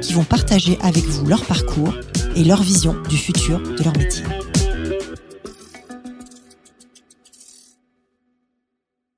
qui vont partager avec vous leur parcours et leur vision du futur de leur métier.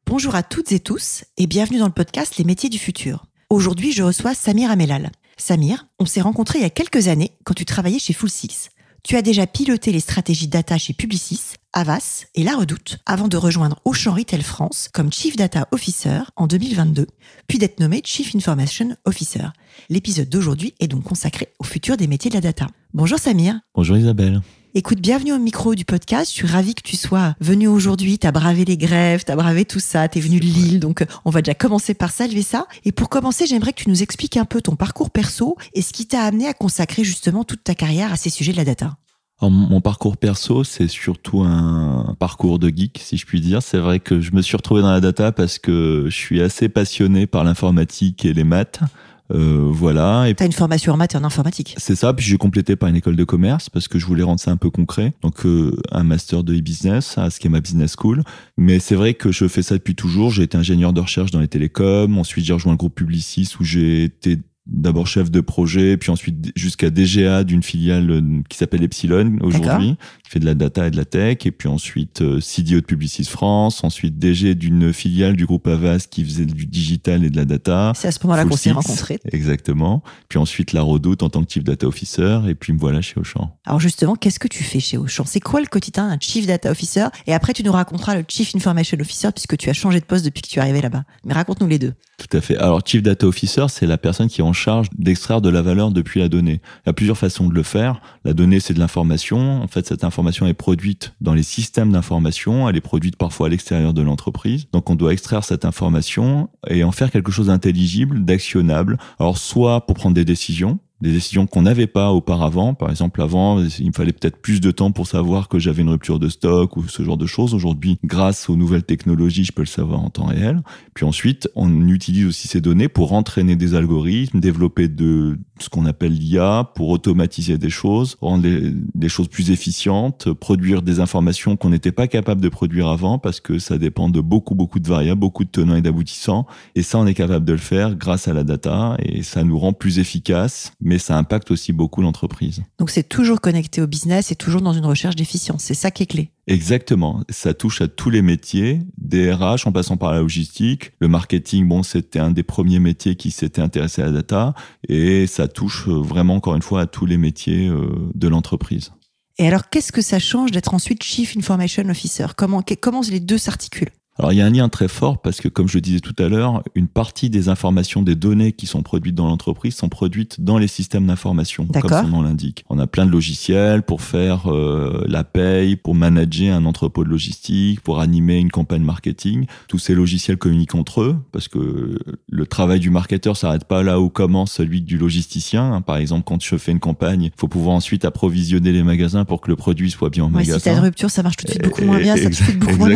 Bonjour à toutes et tous et bienvenue dans le podcast Les métiers du futur. Aujourd'hui, je reçois Samir Amelal. Samir, on s'est rencontrés il y a quelques années quand tu travaillais chez Full Six. Tu as déjà piloté les stratégies data chez Publicis, Avas et La Redoute avant de rejoindre Auchan Retail France comme Chief Data Officer en 2022, puis d'être nommé Chief Information Officer. L'épisode d'aujourd'hui est donc consacré au futur des métiers de la data. Bonjour Samir. Bonjour Isabelle. Écoute, bienvenue au micro du podcast. Je suis ravie que tu sois venu aujourd'hui. T'as bravé les grèves, t'as bravé tout ça. T'es venu de Lille, donc on va déjà commencer par saluer ça. Et pour commencer, j'aimerais que tu nous expliques un peu ton parcours perso et ce qui t'a amené à consacrer justement toute ta carrière à ces sujets de la data. mon parcours perso, c'est surtout un parcours de geek, si je puis dire. C'est vrai que je me suis retrouvé dans la data parce que je suis assez passionné par l'informatique et les maths. Euh, voilà. Et T'as une formation en maths et en informatique. C'est ça. Puis j'ai complété par une école de commerce parce que je voulais rendre ça un peu concret. Donc euh, un master de e-business à Schema Business School. Mais c'est vrai que je fais ça depuis toujours. J'ai été ingénieur de recherche dans les télécoms. Ensuite j'ai rejoint le groupe Publicis où j'ai été d'abord chef de projet, puis ensuite jusqu'à DGA d'une filiale euh, qui s'appelle Epsilon aujourd'hui, qui fait de la data et de la tech, et puis ensuite euh, CDO de Publicis France, ensuite DG d'une filiale du groupe Avas qui faisait du digital et de la data. C'est à ce moment-là qu'on s'est rencontrés. Exactement. Puis ensuite la Redoute en tant que Chief Data Officer, et puis me voilà chez Auchan. Alors justement, qu'est-ce que tu fais chez Auchan? C'est quoi le quotidien d'un Chief Data Officer? Et après, tu nous raconteras le Chief Information Officer puisque tu as changé de poste depuis que tu es arrivé là-bas. Mais raconte-nous les deux. Tout à fait. Alors Chief Data Officer, c'est la personne qui est en charge d'extraire de la valeur depuis la donnée. Il y a plusieurs façons de le faire. La donnée, c'est de l'information. En fait, cette information est produite dans les systèmes d'information. Elle est produite parfois à l'extérieur de l'entreprise. Donc, on doit extraire cette information et en faire quelque chose d'intelligible, d'actionnable. Alors, soit pour prendre des décisions, des décisions qu'on n'avait pas auparavant. Par exemple, avant, il me fallait peut-être plus de temps pour savoir que j'avais une rupture de stock ou ce genre de choses. Aujourd'hui, grâce aux nouvelles technologies, je peux le savoir en temps réel. Puis ensuite, on utilise aussi ces données pour entraîner des algorithmes, développer de ce qu'on appelle l'IA, pour automatiser des choses, rendre des choses plus efficientes, produire des informations qu'on n'était pas capable de produire avant parce que ça dépend de beaucoup, beaucoup de variables, beaucoup de tenants et d'aboutissants. Et ça, on est capable de le faire grâce à la data et ça nous rend plus efficaces mais ça impacte aussi beaucoup l'entreprise. Donc c'est toujours connecté au business et toujours dans une recherche d'efficience. C'est ça qui est clé. Exactement. Ça touche à tous les métiers, des RH en passant par la logistique. Le marketing, bon, c'était un des premiers métiers qui s'était intéressé à la data et ça touche vraiment, encore une fois, à tous les métiers euh, de l'entreprise. Et alors, qu'est-ce que ça change d'être ensuite Chief Information Officer? Comment, comment les deux s'articulent? Alors il y a un lien très fort parce que comme je le disais tout à l'heure, une partie des informations, des données qui sont produites dans l'entreprise sont produites dans les systèmes d'information, comme son nom l'indique. On a plein de logiciels pour faire euh, la paye, pour manager un entrepôt de logistique, pour animer une campagne marketing. Tous ces logiciels communiquent entre eux parce que le travail du marketeur s'arrête pas là où commence celui du logisticien. Par exemple, quand je fais une campagne, il faut pouvoir ensuite approvisionner les magasins pour que le produit soit bien en magasin. Si t'as une rupture, ça marche tout de suite beaucoup moins bien, ça te beaucoup moins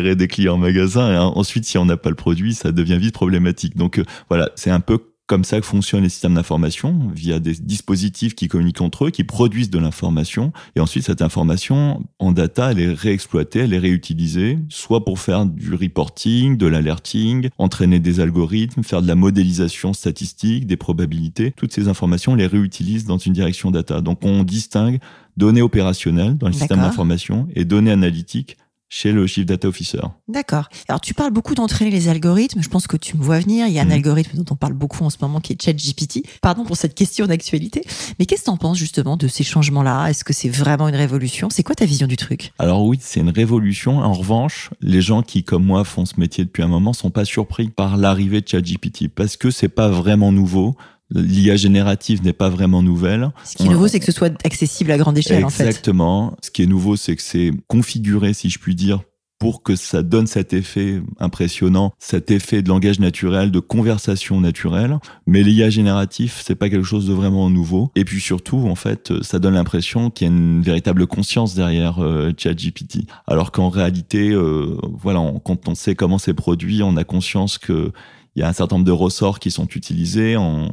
des clients en magasin. Et ensuite, si on n'a pas le produit, ça devient vite problématique. Donc euh, voilà, c'est un peu comme ça que fonctionnent les systèmes d'information, via des dispositifs qui communiquent entre eux, qui produisent de l'information. Et ensuite, cette information, en data, elle est réexploitée, elle est réutilisée, soit pour faire du reporting, de l'alerting, entraîner des algorithmes, faire de la modélisation statistique, des probabilités. Toutes ces informations, on les réutilise dans une direction data. Donc, on distingue données opérationnelles dans le système d'information et données analytiques chez le Chief Data Officer. D'accord. Alors tu parles beaucoup d'entraîner les algorithmes. Je pense que tu me vois venir. Il y a un mhm. algorithme dont on parle beaucoup en ce moment qui est ChatGPT. Pardon pour cette question d'actualité. Mais qu'est-ce que tu en penses justement de ces changements-là? Est-ce que c'est vraiment une révolution? C'est quoi ta vision du truc? Alors oui, c'est une révolution. En revanche, les gens qui, comme moi, font ce métier depuis un moment sont pas surpris par l'arrivée de ChatGPT parce que c'est pas vraiment nouveau. L'IA générative n'est pas vraiment nouvelle. Ce qui est nouveau, c'est que ce soit accessible à grande échelle, en fait. Exactement. Ce qui est nouveau, c'est que c'est configuré, si je puis dire, pour que ça donne cet effet impressionnant, cet effet de langage naturel, de conversation naturelle. Mais l'IA génératif, c'est pas quelque chose de vraiment nouveau. Et puis surtout, en fait, ça donne l'impression qu'il y a une véritable conscience derrière euh, ChatGPT. Alors qu'en réalité, euh, voilà, quand on sait comment c'est produit, on a conscience que il y a un certain nombre de ressorts qui sont utilisés, on,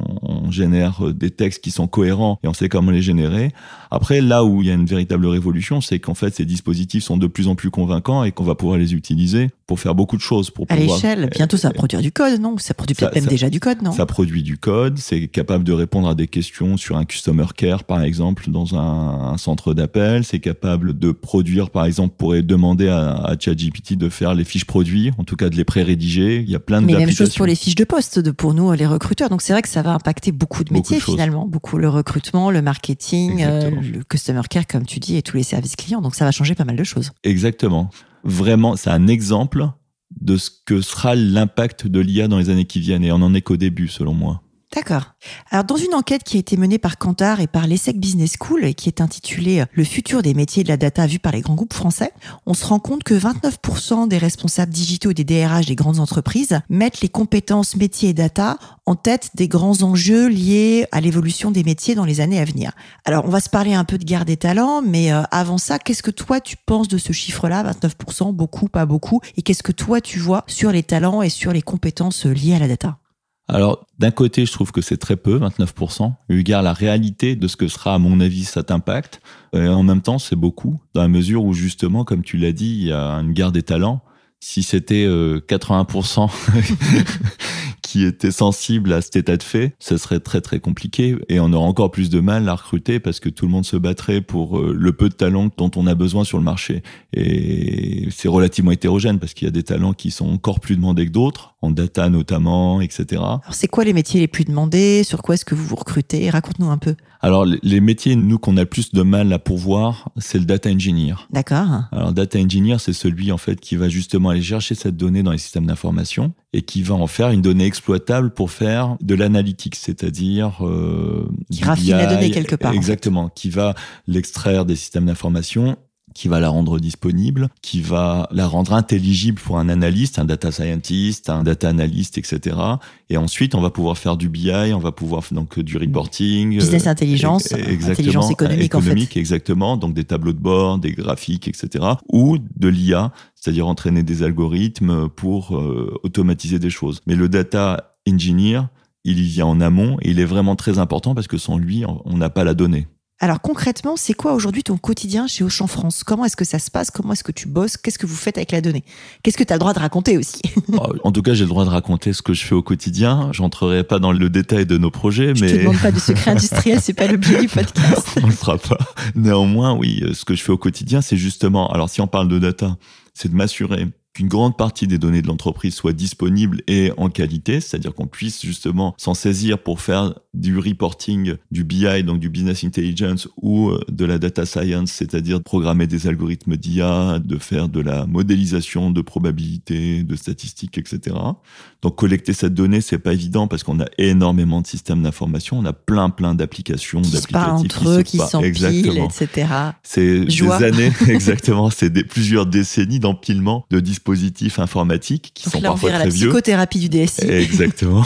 génère euh, des textes qui sont cohérents et on sait comment les générer. Après, là où il y a une véritable révolution, c'est qu'en fait, ces dispositifs sont de plus en plus convaincants et qu'on va pouvoir les utiliser pour faire beaucoup de choses. Pour à l'échelle, bientôt ça va produire du code, non? Ça produit peut-être même déjà du code, non? Ça produit du code, c'est capable de répondre à des questions sur un customer care, par exemple, dans un, un centre d'appel. C'est capable de produire, par exemple, pourrait demander à, à ChatGPT de faire les fiches produits, en tout cas de les pré-rédiger. Il y a plein de Mais même chose pour les fiches de poste de, pour nous, les recruteurs. Donc c'est vrai que ça va impacter beaucoup de métiers finalement, beaucoup le recrutement, le marketing, euh, le customer care, comme tu dis, et tous les services clients. Donc ça va changer pas mal de choses. Exactement. Vraiment, c'est un exemple de ce que sera l'impact de l'IA dans les années qui viennent. Et on en est qu'au début, selon moi. D'accord. Alors, dans une enquête qui a été menée par Kantar et par l'ESSEC Business School et qui est intitulée Le futur des métiers de la data vu par les grands groupes français, on se rend compte que 29% des responsables digitaux des DRH des grandes entreprises mettent les compétences métiers et data en tête des grands enjeux liés à l'évolution des métiers dans les années à venir. Alors, on va se parler un peu de guerre des talents, mais euh, avant ça, qu'est-ce que toi tu penses de ce chiffre-là, 29%, beaucoup, pas beaucoup, et qu'est-ce que toi tu vois sur les talents et sur les compétences liées à la data? Alors, d'un côté, je trouve que c'est très peu, 29%, eu la réalité de ce que sera, à mon avis, cet impact. Et en même temps, c'est beaucoup, dans la mesure où, justement, comme tu l'as dit, il y a une guerre des talents. Si c'était 80% euh, qui étaient sensibles à cet état de fait, ce serait très très compliqué et on aurait encore plus de mal à recruter parce que tout le monde se battrait pour euh, le peu de talents dont on a besoin sur le marché. Et c'est relativement hétérogène parce qu'il y a des talents qui sont encore plus demandés que d'autres, en data notamment, etc. Alors c'est quoi les métiers les plus demandés? Sur quoi est-ce que vous vous recrutez? Raconte-nous un peu. Alors les métiers, nous, qu'on a plus de mal à pourvoir, c'est le data engineer. D'accord. Alors data engineer, c'est celui en fait qui va justement aller chercher cette donnée dans les systèmes d'information et qui va en faire une donnée exploitable pour faire de l'analytique, c'est-à-dire euh, qui raffine la donnée quelque part. Exactement, qui va l'extraire des systèmes d'information qui va la rendre disponible, qui va la rendre intelligible pour un analyste, un data scientist, un data analyst, etc. Et ensuite, on va pouvoir faire du BI, on va pouvoir donc du reporting, business intelligence, intelligence économique, économique exactement, donc des tableaux de bord, des graphiques, etc. Ou de l'IA, c'est-à-dire entraîner des algorithmes pour euh, automatiser des choses. Mais le data engineer, il y vient en amont et il est vraiment très important parce que sans lui, on n'a pas la donnée. Alors concrètement, c'est quoi aujourd'hui ton quotidien chez Auchan France? Comment est-ce que ça se passe? Comment est-ce que tu bosses? Qu'est-ce que vous faites avec la donnée? Qu'est-ce que tu as le droit de raconter aussi? Oh, En tout cas, j'ai le droit de raconter ce que je fais au quotidien. J'entrerai pas dans le détail de nos projets, je mais je te demande pas de secret industriel, c'est pas l'objet du podcast. on le fera pas. Néanmoins, oui, ce que je fais au quotidien, c'est justement. Alors, si on parle de data, c'est de m'assurer qu'une grande partie des données de l'entreprise soit disponible et en qualité, c'est-à-dire qu'on puisse justement s'en saisir pour faire du reporting, du BI, donc du business intelligence ou euh, de la data science, c'est-à-dire programmer des algorithmes d'IA, de faire de la modélisation de probabilité, de statistiques, etc. Donc collecter cette donnée, c'est pas évident parce qu'on a énormément de systèmes d'information, on a plein plein d'applications, d'applicatifs entre eux, qui s'empilent, etc. C'est des années, exactement, c'est des plusieurs décennies d'empilement de dispositifs informatiques qui sont parfois très la vieux. psychothérapie du DSI. Exactement,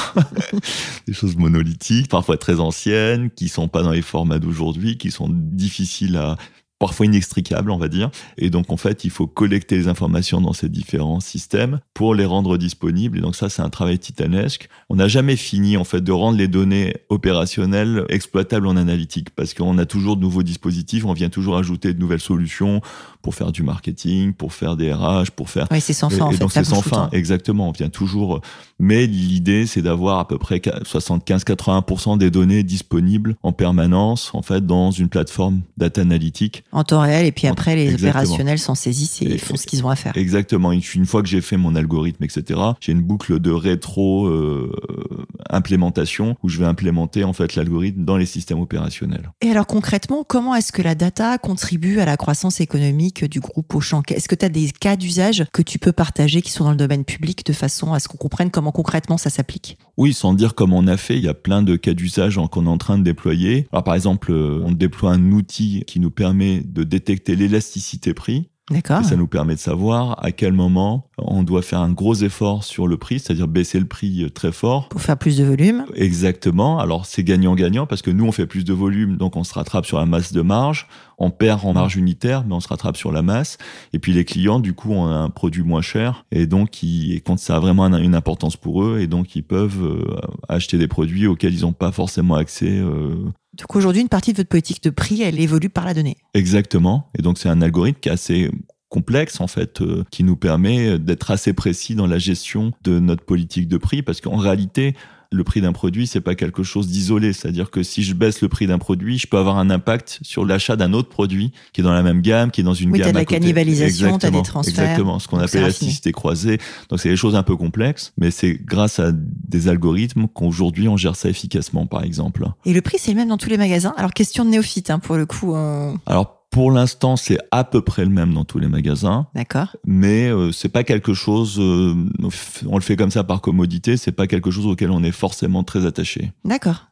des choses monolithiques parfois très anciennes, qui sont pas dans les formats d'aujourd'hui, qui sont difficiles à parfois inextricables, on va dire. Et donc, en fait, il faut collecter les informations dans ces différents systèmes pour les rendre disponibles. Et donc, ça, c'est un travail titanesque. On n'a jamais fini, en fait, de rendre les données opérationnelles exploitables en analytique parce qu'on a toujours de nouveaux dispositifs, on vient toujours ajouter de nouvelles solutions pour faire du marketing, pour faire des RH, pour faire. Oui, c'est sans fin, et, donc, c'est sans fin. Exactement. On vient toujours. Mais l'idée, c'est d'avoir à peu près 75-80% des données disponibles en permanence, en fait, dans une plateforme data analytique en temps réel, et puis après, les opérationnels s'en saisissent et, font ce qu'ils ont à faire. Exactement. Une fois que j'ai fait mon algorithme, etc., j'ai une boucle de rétro euh, implémentation où je vais implémenter en fait l'algorithme dans les systèmes opérationnels. Et alors concrètement, comment est-ce que la data contribue à la croissance économique du groupe Auchan. Est-ce que tu as des cas d'usage que tu peux partager qui sont dans le domaine public de façon à ce qu'on comprenne comment concrètement ça s'applique? Oui, sans dire comment on a fait, il y a plein de cas d'usage qu'on est en train de déployer. Par exemple, euh, on déploie un outil qui nous permet de détecter l'élasticité prix D'accord. Et ça nous permet de savoir à quel moment on doit faire un gros effort sur le prix, c'est-à-dire baisser le prix euh, très fort. Pour faire plus de volume. Exactement. Alors c'est gagnant-gagnant parce que nous on fait plus de volume, donc on se rattrape sur la masse de marge. On perd en marge unitaire, mais on se rattrape sur la masse. Et puis les clients, du coup, ont un produit moins cher et donc ils, quand ça a vraiment une importance pour eux, et donc ils peuvent euh, acheter des produits auxquels ils n'ont pas forcément accès. Euh. Donc aujourd'hui, une partie de votre politique de prix, elle évolue par la donnée. Exactement. Et donc c'est un algorithme qui est assez complexe en fait euh, qui nous permet d'être assez précis dans la gestion de notre politique de prix parce qu'en réalité le prix d'un produit, c'est pas quelque chose d'isolé. C'est-à-dire que si je baisse le prix d'un produit, je peux avoir un impact sur l'achat d'un autre produit qui est dans la même gamme, qui est dans une oui, gamme. Oui, de la cannibalisation, t'as des transferts. Exactement, ce qu'on appelle l'élasticité croisée. Donc c'est des choses un peu complexes, mais c'est grâce à des algorithmes qu'aujourd'hui on gère ça efficacement, par exemple. Et le prix, c'est le même dans tous les magasins. Alors question de néophyte, hein, pour le coup. Euh... Alors pour l'instant, c'est à peu près le même dans tous les magasins. D'accord. Mais euh, c'est pas quelque chose. Euh, on le fait comme ça par commodité. C'est pas quelque chose auquel on est forcément très attaché. D'accord.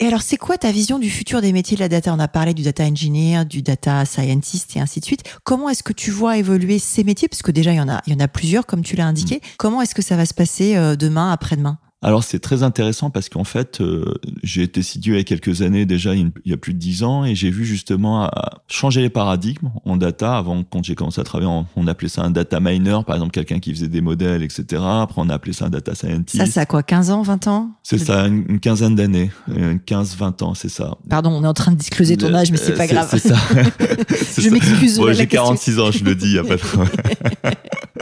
Et alors, c'est quoi ta vision du futur des métiers de la data? On a parlé du data engineer, du data scientist et ainsi de suite. Comment est-ce que tu vois évoluer ces métiers? Parce que déjà, il y en a, il y en a plusieurs, comme tu l'as indiqué. Mm. Comment est-ce que ça va se passer euh, demain, après-demain? Alors c'est très intéressant parce qu'en fait, euh, j'ai été séduit il y a quelques années déjà, il y a plus de dix ans, et j'ai vu justement changer les paradigmes en data. Avant, quand j'ai commencé à travailler, on, appelait ça un data miner, par exemple quelqu'un qui faisait des modèles, etc. Après, on a appelé ça un data scientist. Ça, ça a quoi, 15 ans, 20 ans? C'est ça, une, quinzaine d'années, 15-20 ans, c'est ça. Pardon, on est en train de discloser ton âge, mais c'est pas grave. C'est ça. je m'excuse. Bon, j'ai 46 ans, je le dis, il y a pas de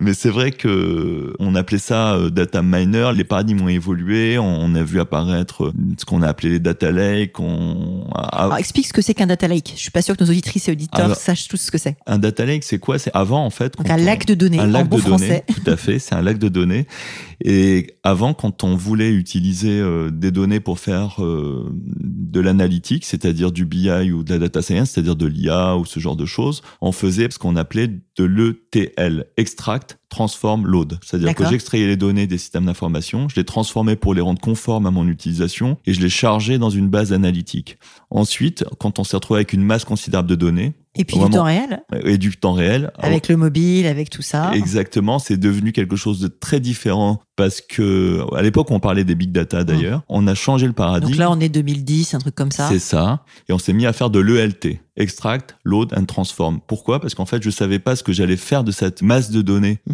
Mais c'est vrai que on appelait ça euh, data miner. Les paradigmes ont évolué. On a vu apparaître euh, ce qu'on a appelé les data lake. On Alors, explique ce que c'est qu'un data lake. Je suis pas sûr que nos auditrices et auditeurs sachent tous ce que c'est. Un data lake, c'est quoi? C'est avant en fait. un lac de données. Un lac de données. Tout à fait. C'est un lac de données. Et avant, quand on voulait utiliser euh, des données pour faire de l'analytique, c'est-à-dire du BI ou de la data science, c'est-à-dire de l'IA ou ce genre de choses, on faisait ce qu'on appelait de l'ETL, extract, transform, load. C'est-à-dire que j'extrayais les données des systèmes d'information, je les transformais pour les rendre conformes à mon utilisation et je les chargeais dans une base analytique. Ensuite, quand on s'est retrouvé avec une masse considérable de données, et puis du temps réel. Et du temps réel. Avec le mobile, avec tout ça. Exactement, c'est devenu quelque chose de très différent parce que à l'époque on parlait des big data d'ailleurs, mmh. on a changé le paradigme. Donc là on est 2010, un truc comme ça. C'est ça, et on s'est mis à faire de l'ELT, extract, load and transform. Pourquoi? Parce qu'en fait je savais pas ce que j'allais faire de cette masse de données. Mmh.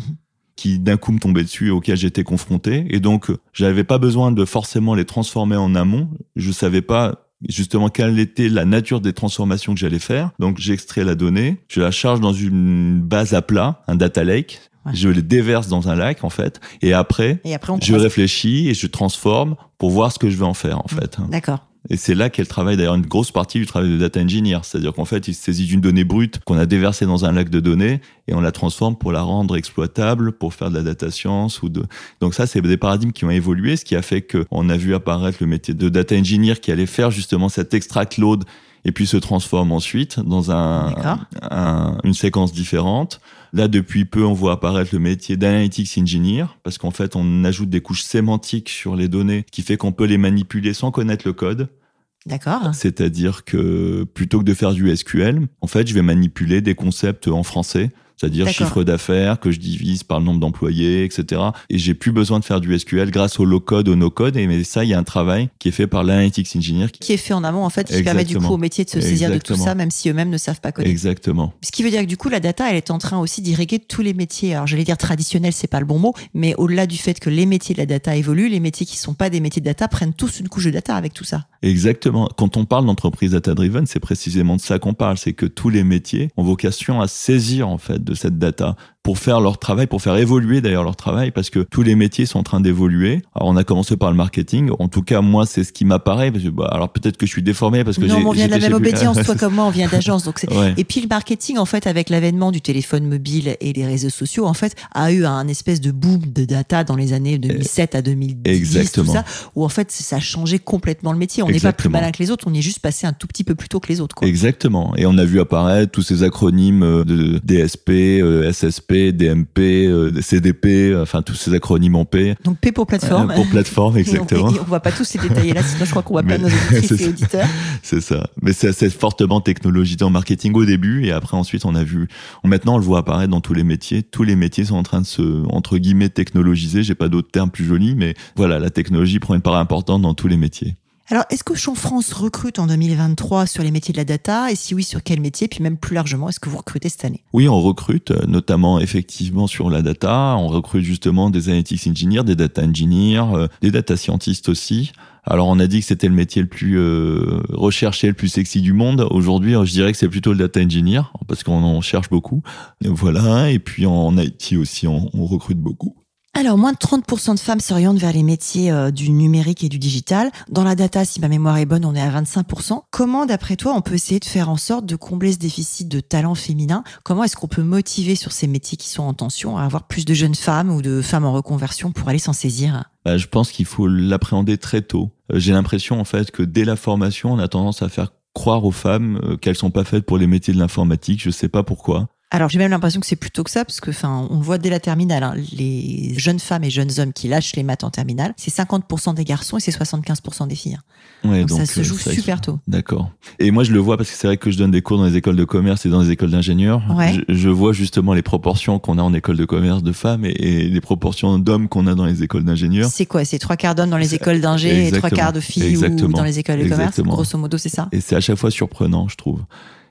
qui d'un coup me tombait dessus et auquel j'étais confronté et donc j'avais pas besoin de forcément les transformer en amont je savais pas justement quelle était la nature des transformations que j'allais faire. Donc j'extrais la donnée, je la charge dans une base à plat, un data lake. Je les déverse dans un lac en fait, et après, et après je réfléchis et je transforme pour voir ce que je vais en faire en fait. D'accord. Et c'est là qu'elle travaille d'ailleurs une grosse partie du travail de data engineer. C'est-à-dire qu'en fait, il se saisit d'une donnée brute qu'on a déversée dans un lac de données et on la transforme pour la rendre exploitable, pour faire de la data science ou de. Donc ça, c'est des paradigmes qui ont évolué, ce qui a fait qu'on a vu apparaître le métier de data engineer qui allait faire justement cet extract load et puis se transforme ensuite dans un, une séquence différente. Là, depuis peu, on voit apparaître le métier d'analytics engineer, parce qu'en fait, on ajoute des couches sémantiques sur les données, qui fait qu'on peut les manipuler sans connaître le code. D'accord. C'est-à-dire que plutôt que de faire du SQL, en fait, je vais manipuler des concepts en français c'est-à-dire chiffre d'affaires que je divise par le nombre d'employés, etc. Et j'ai plus besoin de faire du SQL grâce au low-code, au no-code. Et mais ça, il y a un travail qui est fait par l'analytics engineer. Qui... est fait en amont, en fait, qui permet du coup au métier de se saisir de tout ça, même si eux-mêmes ne savent pas coder. Exactement. Ce qui veut dire que du coup, la data, elle est en train aussi d'irriguer tous les métiers. Alors, j'allais dire traditionnels, c'est pas le bon mot, mais au-delà du fait que les métiers de la data évoluent, les métiers qui sont pas des métiers de data prennent tous une couche de data avec tout ça. Exactement. Quand on parle d'entreprise data-driven, c'est précisément de ça qu'on parle. C'est que tous les métiers ont vocation à saisir, en fait, de cette data pour faire leur travail, pour faire évoluer d'ailleurs leur travail, parce que tous les métiers sont en train d'évoluer. Alors on a commencé par le marketing. En tout cas, moi, c'est ce qui m'apparaît. Bah, alors peut-être que je suis déformé parce que non, on vient de la même obédience. Toi comme moi, on vient d'agence. Donc et puis le marketing, en fait, avec l'avènement du téléphone mobile et les réseaux sociaux, en fait, a eu un espèce de boom de data dans les années 2007 à 2010, Exactement. tout ça, où en fait ça a changé complètement le métier. On n'est pas plus malin que les autres, on est juste passé un tout petit peu plus tôt que les autres. Quoi. Exactement. Et on a vu apparaître tous ces acronymes de DSP, SSP PHP, DMP, euh, CDP, enfin tous ces acronymes en P. Donc P pour plateforme. pour plateforme, exactement. on, ne va pas tous les détailler là, sinon je crois qu'on va perdre nos auditrices et auditeurs. C'est ça. Mais c'est assez fortement technologisé en marketing au début et après ensuite on a vu. Maintenant on le voit apparaître dans tous les métiers. Tous les métiers sont en train de se entre guillemets technologiser. J'ai pas d'autres termes plus jolis, mais voilà, la technologie prend une part importante dans tous les métiers. Alors, est-ce que Champ France recrute en 2023 sur les métiers de la data Et si oui, sur quel métier Puis même plus largement, est-ce que vous recrutez cette année? Oui, on recrute, euh, notamment effectivement sur la data. On recrute justement des analytics engineers, des data engineers, euh, des data scientists aussi. Alors on a dit que c'était le métier le plus euh, recherché, le plus sexy du monde. Aujourd'hui, je dirais que c'est plutôt le data engineer parce qu'on en cherche beaucoup. Voilà. Et puis en IT aussi, on recrute beaucoup. Alors, moins de 30% de femmes s'orientent vers les métiers euh, du numérique et du digital. Dans la data, si ma mémoire est bonne, on est à 25%. Comment, d'après toi, on peut essayer de faire en sorte de combler ce déficit de talent féminin? Comment est-ce qu'on peut motiver sur ces métiers qui sont en tension à avoir plus de jeunes femmes ou de femmes en reconversion pour aller s'en saisir? Bah, Je pense qu'il faut l'appréhender très tôt. Euh, j'ai l'impression, en fait, que dès la formation, on a tendance à faire croire aux femmes euh, qu'elles sont pas faites pour les métiers de l'informatique. Je sais pas pourquoi. Alors j'ai même l'impression que c'est plutôt que ça, parce que enfin on le voit dès la terminale, hein, les jeunes femmes et jeunes hommes qui lâchent les maths en terminale, c'est 50% des garçons et c'est 75% des filles. Ouais, donc, ça se euh, joue super tôt. D'accord. Et moi je le vois parce que c'est vrai que je donne des cours dans les écoles de commerce et dans les écoles d'ingénieurs. Je, vois justement les proportions qu'on a en école de commerce de femmes et, les proportions d'hommes qu'on a dans les écoles d'ingénieurs. C'est quoi? C'est trois quarts d'hommes dans les écoles d'ingé et trois quarts de filles ou dans les écoles de commerce. Grosso modo, c'est ça? Et c'est à chaque fois surprenant, je trouve.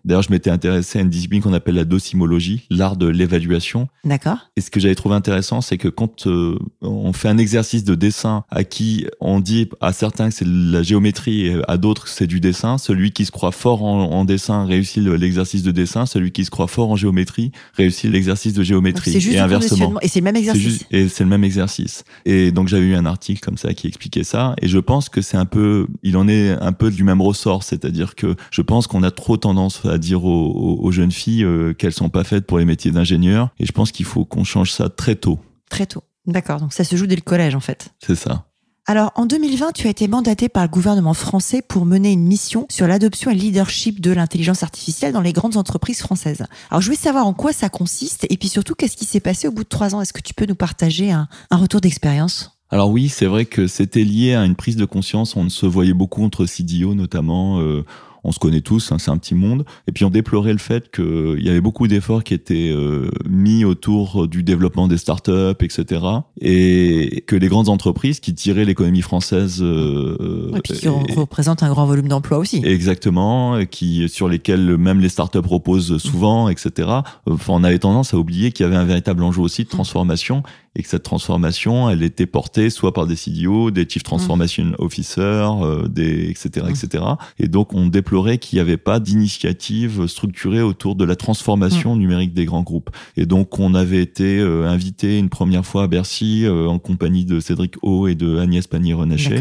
D'ailleurs, je m'étais intéressé à une discipline qu'on appelle la docimologie, l'art de l'évaluation. D'accord. Et ce que j'avais trouvé intéressant, c'est que quand euh, on fait un exercice de dessin à qui on dit à certains que c'est la géométrie et à d'autres que c'est du dessin, celui qui se croit fort en, dessin réussit l'exercice de dessin, celui qui se croit fort en géométrie réussit l'exercice de géométrie. C'est juste et inversement. Et c'est le même exercice. et c'est le même exercice. Et donc j'avais eu un article comme ça qui expliquait ça. Et je pense que c'est un peu, il en est un peu du même ressort, c'est-à-dire que je pense qu'on a trop tendance à dire aux, jeunes filles euh, qu'elles sont pas faites pour les métiers d'ingénieur. Et je pense qu'il faut qu'on change ça très tôt. Très tôt. D'accord. Donc ça se joue dès le collège, en fait. C'est ça. Alors, en 2020, tu as été mandaté par le gouvernement français pour mener une mission sur l'adoption et le leadership de l'intelligence artificielle dans les grandes entreprises françaises. Alors, je voulais savoir en quoi ça consiste et puis surtout, qu'est-ce qui s'est passé au bout de trois ans? Est-ce que tu peux nous partager un, retour d'expérience? Alors oui, c'est vrai que c'était lié à une prise de conscience. On se voyait beaucoup entre CDO notamment. Euh, on se connaît tous, hein, c'est un petit monde. Et puis on déplorait le fait qu'il y avait beaucoup d'efforts qui étaient euh, mis autour du développement des startups, etc. Et que les grandes entreprises qui tiraient l'économie française... Euh, et puis qui représentent un grand volume d'emplois aussi. Exactement, qui sur lesquels même les startups reposent souvent, etc. Enfin, on avait tendance à oublier qu'il y avait un véritable enjeu aussi de transformation et que cette transformation, elle était portée soit par des CDO, des Chief Transformation Officers, euh, des etc. etc. Et donc on déplorait qu'il n'y avait pas d'initiative structurée autour de la transformation numérique des grands groupes. Et donc on avait été euh, invité une première fois à Bercy euh, en compagnie de Cédric O et de Agnès Pannier-Renaché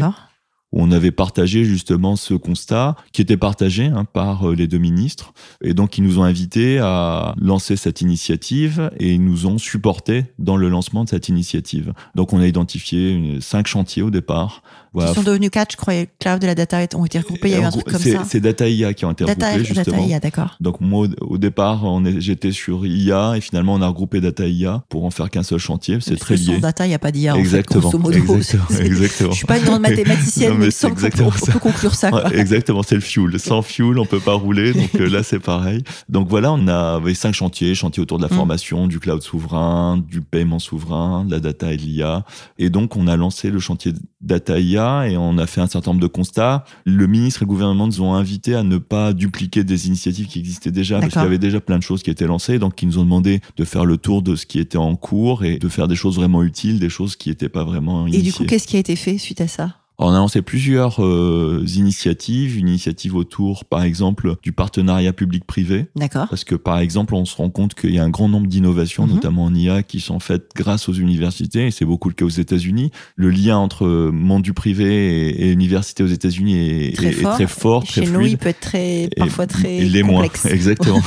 où on avait partagé justement ce constat qui était partagé hein, par euh, les deux ministres et donc ils nous ont invités à lancer cette initiative et ils nous ont supportés dans le lancement de cette initiative. Donc on a identifié cinq chantiers au départ voilà. Ils sont devenus quatre, je crois. Cloud et la data ont été regroupés. Il y a eu un truc comme ça. C'est Data IA qui ont été data, regroupés, justement. Data IA, d'accord. Donc, moi, au, départ, j'étais sur IA et finalement, on a regroupé Data IA pour en faire qu'un seul chantier. C'est très lié. Sans data, il n'y a pas d'IA. Exactement. En fait, modo. Exactement. exactement. Je suis pas une grande mathématicienne, mais, mais on, peut conclure ça. Quoi. exactement. C'est le fuel. Sans fuel, on peut pas rouler. Donc euh, là, c'est pareil. Donc voilà, on avait cinq chantiers. Chantier autour de la mm. formation, du cloud souverain, du paiement souverain, de la data et de l'IA. Et donc, on a lancé le chantier Data IA et on a fait un certain nombre de constats. Le ministre et le gouvernement nous ont invités à ne pas dupliquer des initiatives qui existaient déjà, parce qu'il y avait déjà plein de choses qui étaient lancées. Donc, ils nous ont demandé de faire le tour de ce qui était en cours et de faire des choses vraiment utiles, des choses qui n'étaient pas vraiment initiées. Et du coup, qu'est-ce qui a été fait suite à ça? On a lancé plusieurs euh, initiatives, une initiative autour, par exemple, du partenariat public-privé. D'accord. Parce que, par exemple, on se rend compte qu'il y a un grand nombre d'innovations, mhm. notamment en IA, qui sont faites grâce aux universités, et c'est beaucoup le cas aux États-Unis. Le lien entre monde du privé et, université aux États-Unis est très, fort. très fort, Chez nous, il peut être très, parfois très les complexe. moins, exactement.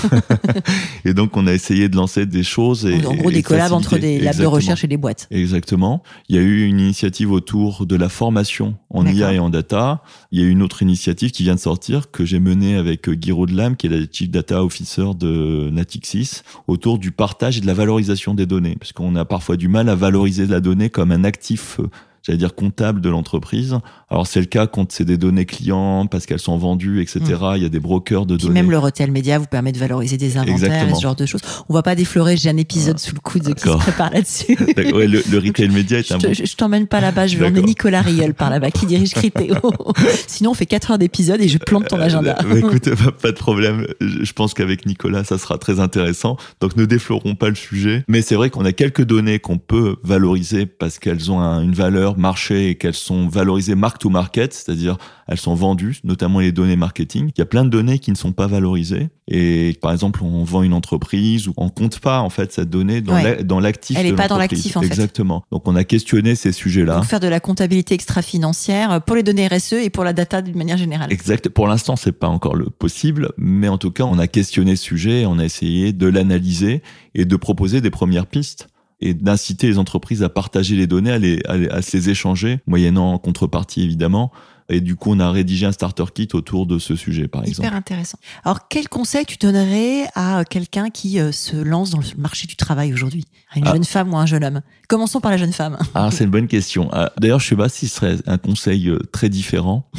et donc, on a essayé de lancer des choses. Et, en gros, des collabs entre des labs de recherche et des boîtes. Exactement. Il y a eu une initiative autour de la formation en IA et en data. Il y a une autre initiative qui vient de sortir que j'ai menée avec euh, Guy Lam, qui est la Chief Data Officer de Natixis, autour du partage et de la valorisation des données. Parce qu'on a parfois du mal à valoriser la donnée comme un actif euh, j'allais dire comptable de l'entreprise. Alors c'est le cas quand c'est des données clients parce qu'elles sont vendues, etc. Mm. Il y a des brokers de Puis données. Même le retail média vous permet de valoriser des inventaires et ce genre de choses. On va pas déflorer, j'ai un épisode sous le coude qui se prépare là-dessus. ouais, le, le, retail média est un je, bon... je, t'emmène pas là-bas, je vais emmener Nicolas Riel par là-bas qui dirige Critéo. Sinon on fait 4 heures d'épisode et je plante ton agenda. Euh, écoute, pas de problème. Je pense qu'avec Nicolas ça sera très intéressant. Donc ne déflorons pas le sujet. Mais c'est vrai qu'on a quelques données qu'on peut valoriser parce qu'elles ont un, une valeur marché et qu'elles sont valorisées mark to market, c'est-à-dire elles sont vendues, notamment les données marketing. Il y a plein de données qui ne sont pas valorisées. Et par exemple, on vend une entreprise ou on compte pas en fait cette donnée dans ouais. l'actif. Elle n'est pas dans l'actif en Exactement. fait. Donc on a questionné ces sujets-là. Donc faire de la comptabilité extra-financière pour les données RSE et pour la data d'une manière générale. Exact. Pour l'instant, c'est pas encore le possible, mais en tout cas, on a questionné ce sujet, on a essayé de l'analyser et de proposer des premières pistes et d'inciter les entreprises à partager les données, à, les, à, à se les échanger, moyennant contrepartie évidemment. Et du coup, on a rédigé un starter kit autour de ce sujet, par exemple. Hyper intéressant. Alors, quel conseil tu donnerais à quelqu'un qui euh, se lance dans le marché du travail aujourd'hui? À une ah. jeune femme ou un jeune homme? Commençons par la jeune femme. Ah, c'est une bonne question. Ah, d'ailleurs, je sais pas si ce serait un conseil euh, très différent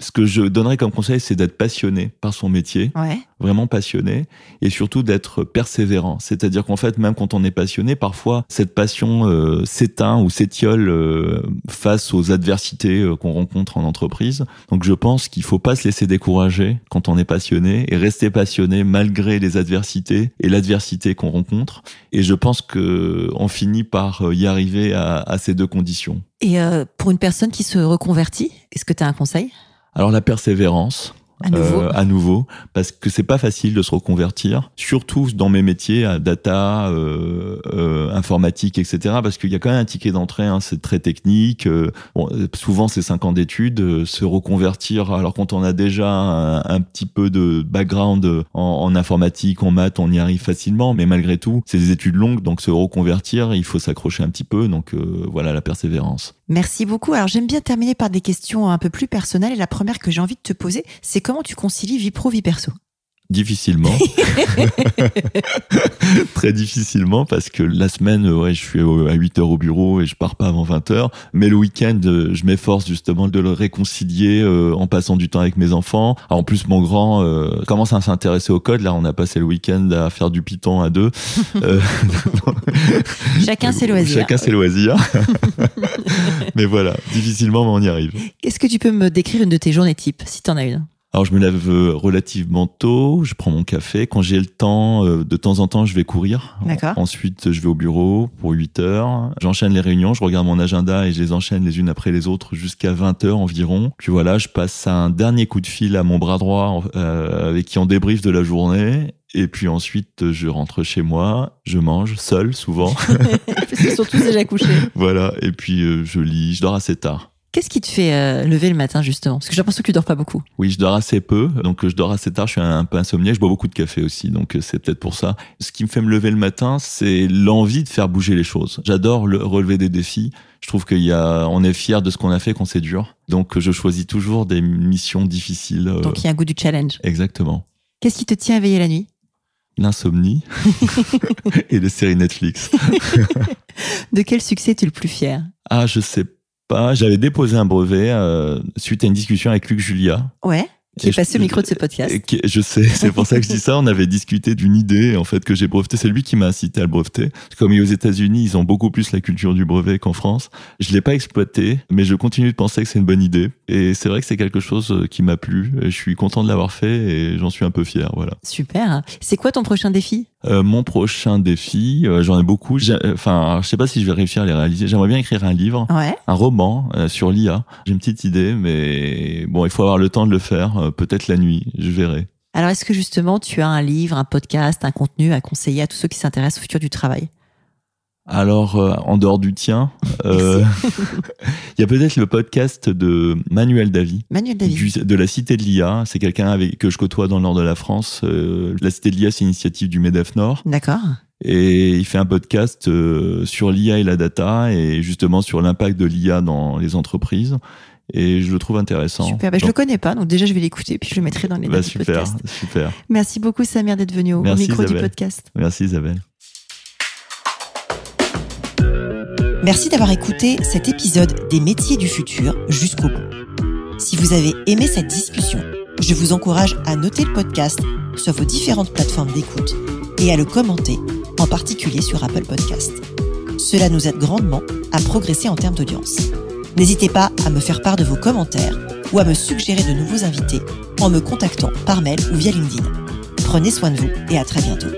ce que je donnerais comme conseil, c'est d'être passionné par son métier, ouais. vraiment passionné, et surtout d'être persévérant. C'est-à-dire qu'en fait, même quand on est passionné, parfois cette passion euh, s'éteint ou s'étiole euh, face aux adversités euh, qu'on rencontre en entreprise. Donc, je pense qu'il faut pas se laisser décourager quand on est passionné et rester passionné malgré les adversités et l'adversité qu'on rencontre. Et je pense que on finit par y arriver à, à ces deux conditions. Et pour une personne qui se reconvertit, est-ce que tu as un conseil? Alors la persévérance. À nouveau. Euh, à nouveau, parce que c'est pas facile de se reconvertir, surtout dans mes métiers, à data, euh, euh, informatique, etc. Parce qu'il y a quand même un ticket d'entrée, hein, c'est très technique. Bon, souvent c'est cinq ans d'études, se reconvertir. Alors quand on a déjà un, un petit peu de background en, en, informatique, en maths, on y arrive facilement. Mais malgré tout, c'est des études longues, donc se reconvertir, il faut s'accrocher un petit peu. Donc voilà la persévérance. Merci beaucoup. Alors j'aime bien terminer par des questions un peu plus personnelles. Et la première que j'ai envie de te poser, c'est comment tu concilies vie pro, vie perso? Difficilement. Très difficilement parce que la semaine, ouais, je suis à 8 heures au bureau et je pars pas avant 20 heures. Mais le week-end, je m'efforce justement de le réconcilier euh, en passant du temps avec mes enfants. Alors, en plus, mon grand euh, commence à s'intéresser au code. Là, on a passé le week-end à faire du Python à deux. Euh, chacun ses loisirs. Chacun ses loisirs. mais voilà, difficilement, mais on y arrive. Est-ce que tu peux me décrire une de tes journées type, si tu en as une? Alors je me lève relativement tôt, je prends mon café. Quand j'ai le temps, euh, de temps en temps, je vais courir. D'accord. Ensuite, je vais au bureau pour 8 heures. J'enchaîne les réunions, je regarde mon agenda et je les enchaîne les unes après les autres jusqu'à 20 heures environ. Puis voilà, je passe un dernier coup de fil à mon bras droit euh, avec qui on débrief de la journée. Et puis ensuite, je rentre chez moi, je mange seul souvent. Parce qu'ils sont tous déjà couchés. Voilà, et puis euh, je lis, je dors assez tard. Qu'est-ce qui te fait euh, lever le matin justement? Parce que j'ai l'impression que tu dors pas beaucoup. Oui, je dors assez peu, donc je dors assez tard. Je suis un, peu insomniaque. Je bois beaucoup de café aussi, donc euh, c'est peut-être pour ça. Ce qui me fait me lever le matin, c'est l'envie de faire bouger les choses. J'adore le, relever des défis. Je trouve qu'il y a, on est fier de ce qu'on a fait quand c'est dur. Donc je choisis toujours des missions difficiles. Euh... Donc il y a un goût du challenge. Exactement. Qu'est-ce qui te tient éveillé la nuit? L'insomnie et les séries Netflix. de quel succès es-tu le plus fier? Ah, je sais pas J'avais déposé un brevet euh, suite à une discussion avec Luc Julia. Ouais. Qui est passé au micro de ce podcast. je sais, c'est pour ça que je dis ça. On avait discuté d'une idée en fait que j'ai breveté. C'est lui qui m'a incité à le breveter. Comme aux États-Unis, ils ont beaucoup plus la culture du brevet qu'en France. Je l'ai pas exploité, mais je continue de penser que c'est une bonne idée. Et c'est vrai que c'est quelque chose euh, qui m'a plu. Je suis content de l'avoir fait et j'en suis un peu fier. Voilà. Super. C'est quoi ton prochain défi? Euh, mon prochain défi, euh, j'en ai beaucoup. Enfin, je sais pas si je vais réussir à les réaliser. J'aimerais bien écrire un livre, ouais. un roman euh, sur l'IA. J'ai une petite idée, mais bon, il faut avoir le temps de le faire. Peut-être la nuit, je verrai. Alors, est-ce que justement, tu as un livre, un podcast, un contenu à conseiller à tous ceux qui s'intéressent au futur du travail? Alors, euh, en dehors du tien, euh, il y a peut-être le podcast de Manuel Davy. Manuel Davy. Du, de la Cité de l'IA. C'est quelqu'un que je côtoie dans le nord de la France. Euh, la Cité de l'IA, c'est une initiative du MEDEF Nord. D'accord. Et il fait un podcast sur l'IA et la data et justement sur l'impact de l'IA dans les entreprises. Et je le trouve intéressant. Super, bah, je le connais pas, donc déjà je vais l'écouter, puis je le mettrai dans les bah, notes super, du podcast. Super, Merci beaucoup Samir d'être venu au, au micro du podcast. Merci Isabelle. Merci d'avoir écouté cet épisode des métiers du futur jusqu'au bout. Si vous avez aimé cette discussion, je vous encourage à noter le podcast sur vos différentes plateformes d'écoute et à le commenter, en particulier sur Apple Podcast. Cela nous aide grandement à progresser en termes d'audience. N'hésitez pas à me faire part de vos commentaires ou à me suggérer de nouveaux invités en me contactant par mail ou via LinkedIn. Prenez soin de vous et à très bientôt.